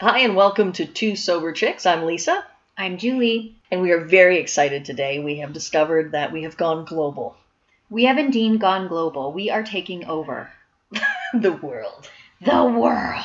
Hi, and welcome to Two Sober Chicks. I'm Lisa, I'm Julie. and we are very excited today. We have discovered that we have gone global. We have indeed gone global. We are taking over the world. the world.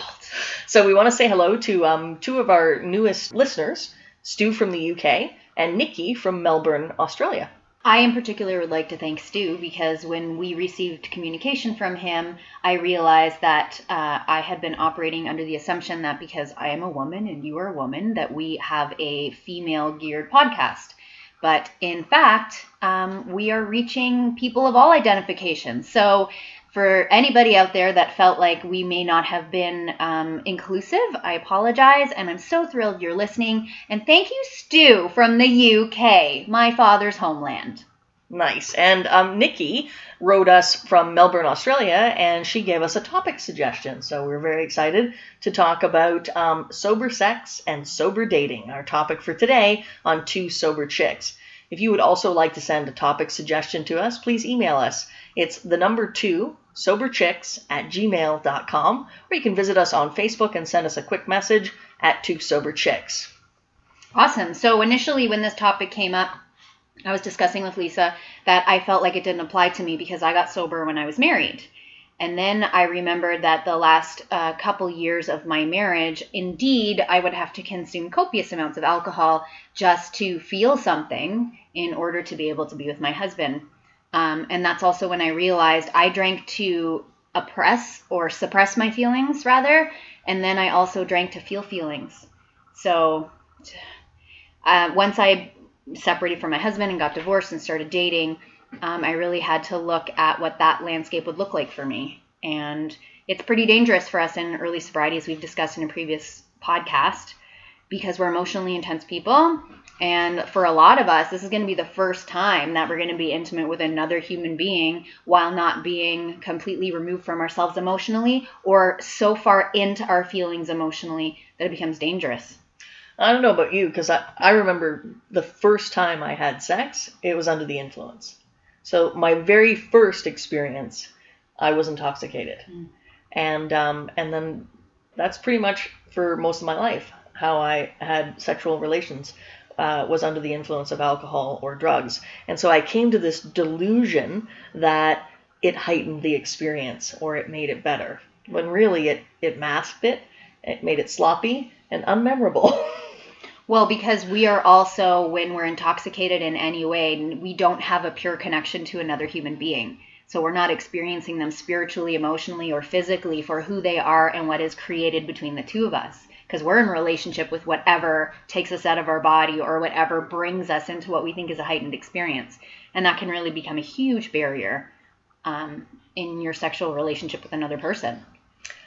So we want to say hello to um, two of our newest listeners, Stu from the UK and Nikki from Melbourne, Australia. I, in particular, would like to thank Stu because when we received communication from him, I realized that uh, I had been operating under the assumption that because I am a woman and you are a woman, that we have a female geared podcast. But in fact, um, we are reaching people of all identifications. So, for anybody out there that felt like we may not have been um, inclusive, I apologize. And I'm so thrilled you're listening. And thank you, Stu from the UK, my father's homeland. Nice. And um, Nikki wrote us from Melbourne, Australia, and she gave us a topic suggestion. So we're very excited to talk about um, sober sex and sober dating, our topic for today on Two Sober Chicks. If you would also like to send a topic suggestion to us, please email us. It's the number two, soberchicks at gmail.com, or you can visit us on Facebook and send us a quick message at Two Sober Chicks. Awesome. So, initially, when this topic came up, I was discussing with Lisa that I felt like it didn't apply to me because I got sober when I was married. And then I remembered that the last uh, couple years of my marriage, indeed, I would have to consume copious amounts of alcohol just to feel something in order to be able to be with my husband. Um, and that's also when I realized I drank to oppress or suppress my feelings, rather. And then I also drank to feel feelings. So uh, once I separated from my husband and got divorced and started dating, um, I really had to look at what that landscape would look like for me. And it's pretty dangerous for us in early sobriety, as we've discussed in a previous podcast, because we're emotionally intense people. And for a lot of us, this is going to be the first time that we're going to be intimate with another human being while not being completely removed from ourselves emotionally or so far into our feelings emotionally that it becomes dangerous. I don't know about you because I, I remember the first time I had sex, it was under the influence. So my very first experience, I was intoxicated, Mm. and um, and then that's pretty much for most of my life how I had sexual relations uh, was under the influence of alcohol or drugs, and so I came to this delusion that it heightened the experience or it made it better, when really it it masked it, it made it sloppy and unmemorable. Well, because we are also, when we're intoxicated in any way, we don't have a pure connection to another human being. So we're not experiencing them spiritually, emotionally, or physically for who they are and what is created between the two of us. Because we're in relationship with whatever takes us out of our body or whatever brings us into what we think is a heightened experience. And that can really become a huge barrier um, in your sexual relationship with another person.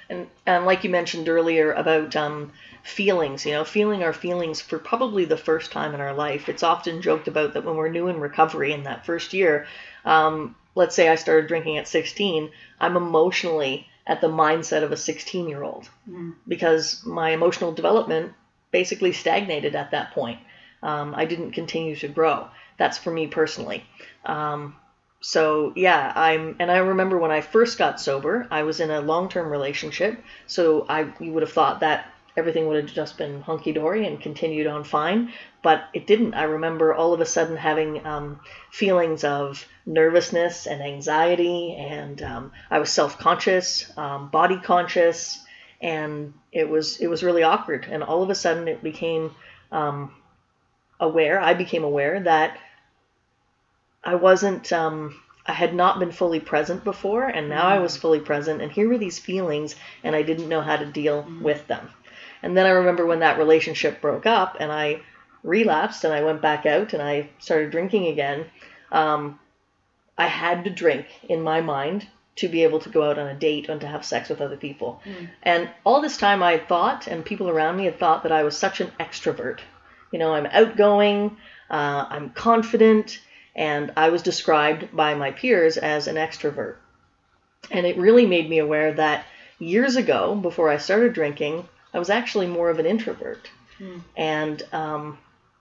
And, and like you mentioned earlier about um, feelings, you know, feeling our feelings for probably the first time in our life. It's often joked about that when we're new in recovery in that first year, um, let's say I started drinking at 16, I'm emotionally at the mindset of a 16 year old Mm. because my emotional development basically stagnated at that point. Um, I didn't continue to grow. That's for me personally. Um, so yeah, I'm, and I remember when I first got sober, I was in a long-term relationship. So I, you would have thought that everything would have just been hunky dory and continued on fine, but it didn't. I remember all of a sudden having um, feelings of nervousness and anxiety, and um, I was self-conscious, um, body conscious, and it was it was really awkward. And all of a sudden, it became um, aware. I became aware that I wasn't. Um, I had not been fully present before, and now I was fully present. And here were these feelings, and I didn't know how to deal with them. And then I remember when that relationship broke up, and I relapsed, and I went back out, and I started drinking again. Um, I had to drink in my mind to be able to go out on a date and to have sex with other people. Mm. And all this time I thought, and people around me had thought that I was such an extrovert. You know, I'm outgoing, uh, I'm confident, and I was described by my peers as an extrovert. And it really made me aware that years ago, before I started drinking, I was actually more of an introvert. Mm. And, um,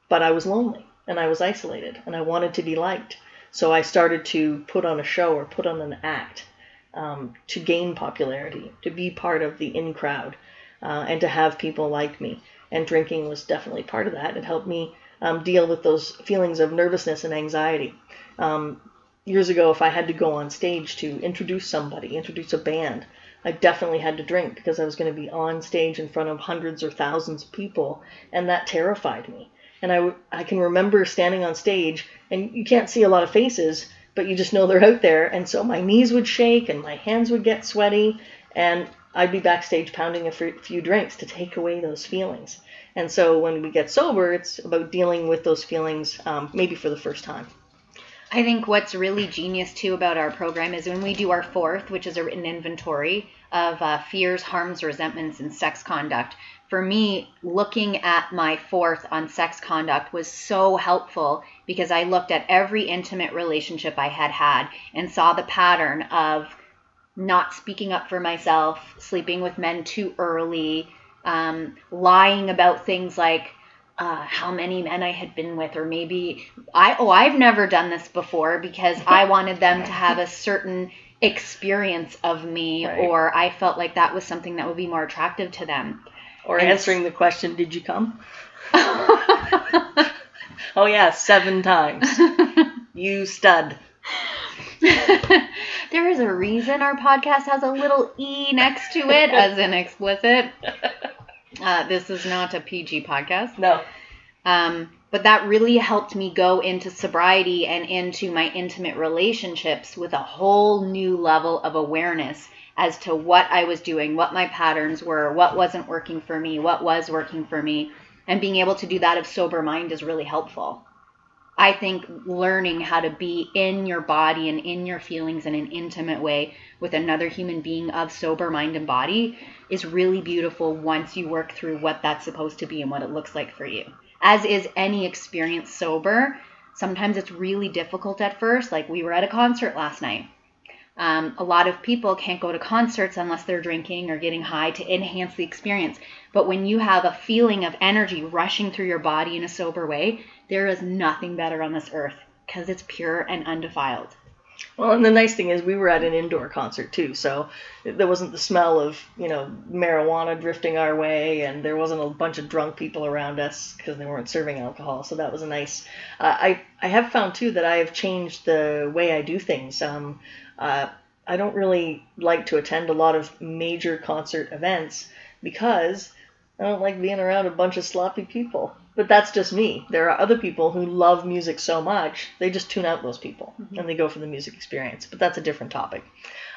but I was lonely and I was isolated and I wanted to be liked. So I started to put on a show or put on an act um, to gain popularity, to be part of the in crowd. uh, and to have people like me. And drinking was definitely part of that. It helped me um, deal with those feelings of nervousness and anxiety. Um, years ago, if I had to go on stage to introduce somebody, introduce a band, I definitely had to drink because I was going to be on stage in front of hundreds or thousands of people, and that terrified me. And I, I can remember standing on stage, and you can't see a lot of faces, but you just know they're out there. And so my knees would shake, and my hands would get sweaty, and I'd be backstage pounding a few drinks to take away those feelings. And so when we get sober, it's about dealing with those feelings um, maybe for the first time. I think what's really genius too about our program is when we do our fourth, which is a written inventory of uh, fears, harms, resentments, and sex conduct. For me, looking at my fourth on sex conduct was so helpful because I looked at every intimate relationship I had had and saw the pattern of not speaking up for myself, sleeping with men too early, um, lying about things like uh, how many men I had been with, or maybe I oh I've never done this before because I wanted them to have a certain experience of me, right. or I felt like that was something that would be more attractive to them. Or and answering the question, "Did you come?" oh yeah, seven times. you stud. there is a reason our podcast has a little e next to it, as in explicit. Uh, this is not a PG podcast. No. Um, but that really helped me go into sobriety and into my intimate relationships with a whole new level of awareness as to what I was doing, what my patterns were, what wasn't working for me, what was working for me. And being able to do that of sober mind is really helpful. I think learning how to be in your body and in your feelings in an intimate way with another human being of sober mind and body is really beautiful once you work through what that's supposed to be and what it looks like for you. As is any experience sober. Sometimes it's really difficult at first. Like we were at a concert last night. Um, a lot of people can't go to concerts unless they're drinking or getting high to enhance the experience. But when you have a feeling of energy rushing through your body in a sober way, there is nothing better on this earth because it's pure and undefiled. Well, and the nice thing is we were at an indoor concert too, so there wasn't the smell of you know marijuana drifting our way, and there wasn't a bunch of drunk people around us because they weren't serving alcohol. So that was a nice. Uh, I I have found too that I have changed the way I do things. Um, uh, I don't really like to attend a lot of major concert events because I don't like being around a bunch of sloppy people. But that's just me. There are other people who love music so much, they just tune out those people mm-hmm. and they go for the music experience. But that's a different topic.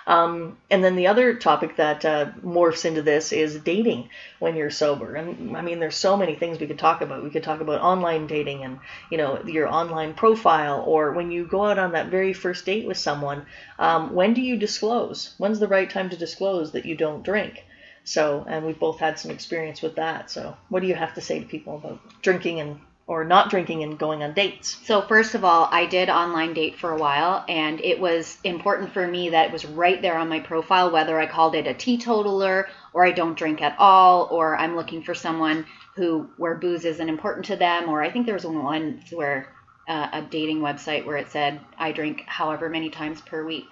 Um, and then the other topic that uh, morphs into this is dating when you're sober. And I mean, there's so many things we could talk about. We could talk about online dating and, you know, your online profile, or when you go out on that very first date with someone, um, when do you disclose? When's the right time to disclose that you don't drink? So, and we've both had some experience with that. So, what do you have to say to people about drinking and or not drinking and going on dates? So, first of all, I did online date for a while, and it was important for me that it was right there on my profile, whether I called it a teetotaler or I don't drink at all, or I'm looking for someone who where booze isn't important to them, or I think there was one where uh, a dating website where it said I drink however many times per week.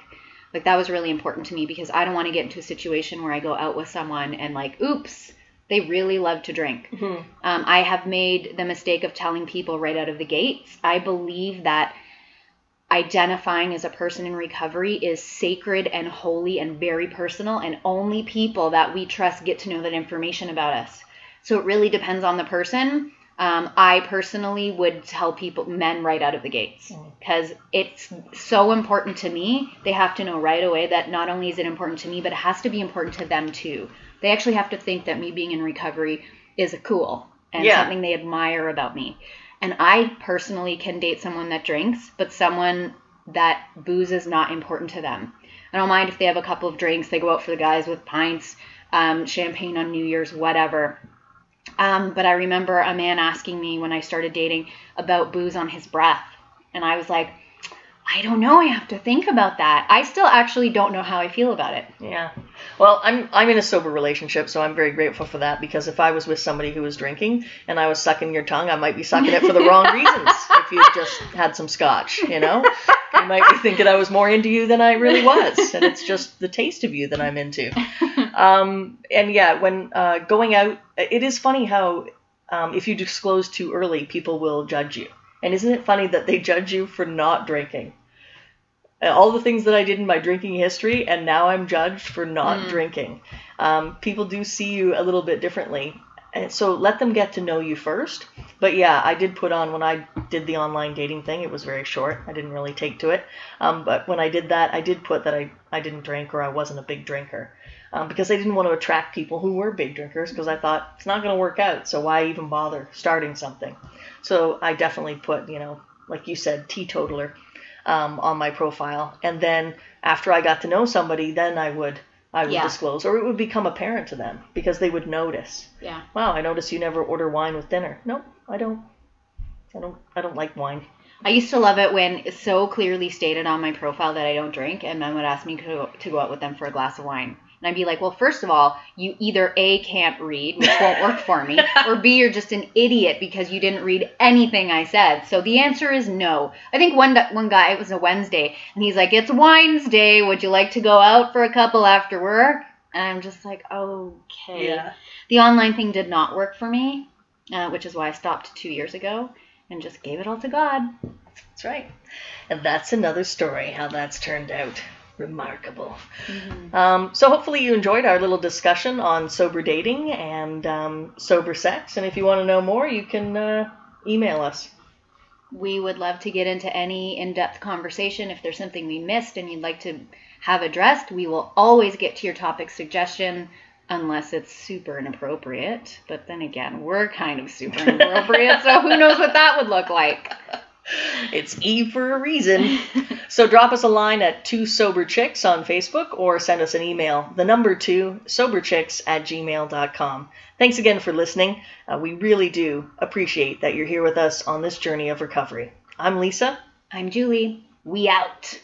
Like that was really important to me because I don't want to get into a situation where I go out with someone and like, oops, they really love to drink. Mm-hmm. Um, I have made the mistake of telling people right out of the gates. I believe that identifying as a person in recovery is sacred and holy and very personal, and only people that we trust get to know that information about us. So it really depends on the person. Um, I personally would tell people, men, right out of the gates, because mm. it's so important to me. They have to know right away that not only is it important to me, but it has to be important to them too. They actually have to think that me being in recovery is a cool and yeah. something they admire about me. And I personally can date someone that drinks, but someone that booze is not important to them. I don't mind if they have a couple of drinks, they go out for the guys with pints, um, champagne on New Year's, whatever um, but I remember a man asking me when I started dating about booze on his breath. And I was like, I don't know. I have to think about that. I still actually don't know how I feel about it. Yeah. Well, I'm I'm in a sober relationship, so I'm very grateful for that because if I was with somebody who was drinking and I was sucking your tongue, I might be sucking it for the wrong reasons. If you just had some scotch, you know, you might be thinking I was more into you than I really was, and it's just the taste of you that I'm into. um, and yeah, when uh, going out, it is funny how um, if you disclose too early, people will judge you. And isn't it funny that they judge you for not drinking? Uh, All the things that I did in my drinking history, and now I'm judged for not Mm. drinking. Um, people do see you a little bit differently. And so let them get to know you first. But yeah, I did put on when I did the online dating thing. It was very short. I didn't really take to it. Um, but when I did that, I did put that I, I didn't drink or I wasn't a big drinker. Um, because I didn't want to attract people who were big drinkers because I thought it's not going to work out. So why even bother starting something? So I definitely put, you know, like you said, teetotaler um, on my profile. And then after I got to know somebody, then I would I would Yeah. disclose, or it would become apparent to them because they would notice. Yeah. Wow, I notice you never order wine with dinner. Nope, I don't. I don't. I don't like wine. I used to love it when it's so clearly stated on my profile that I don't drink, and men would ask me to, to go out with them for a glass of wine. And I'd be like, well, first of all, you either A, can't read, which won't work for me, or B, you're just an idiot because you didn't read anything I said. So the answer is no. I think one, one guy, it was a Wednesday, and he's like, it's Wines Day. Would you like to go out for a couple after work? And I'm just like, okay. Yeah. The online thing did not work for me, uh, which is why I stopped two years ago and just gave it all to God. That's right. And that's another story how that's turned out. Remarkable. Um, so hopefully you enjoyed our little discussion on sober dating and um, sober sex. And if you want to know more, you can uh, email us. We would love to get into any in depth conversation. If there's something we missed and you'd like to have addressed, we will always get to your topic suggestion unless it's super inappropriate. But then again, we're kind of super inappropriate, so who knows what that would look like. It's Eve for a reason. so drop us a line at two sober chicks on Facebook or send us an email. The number two soberchicks at gmail.com. Thanks again for listening. Uh, we really do appreciate that you're here with us on this journey of recovery. I'm Lisa. I'm Julie. We out.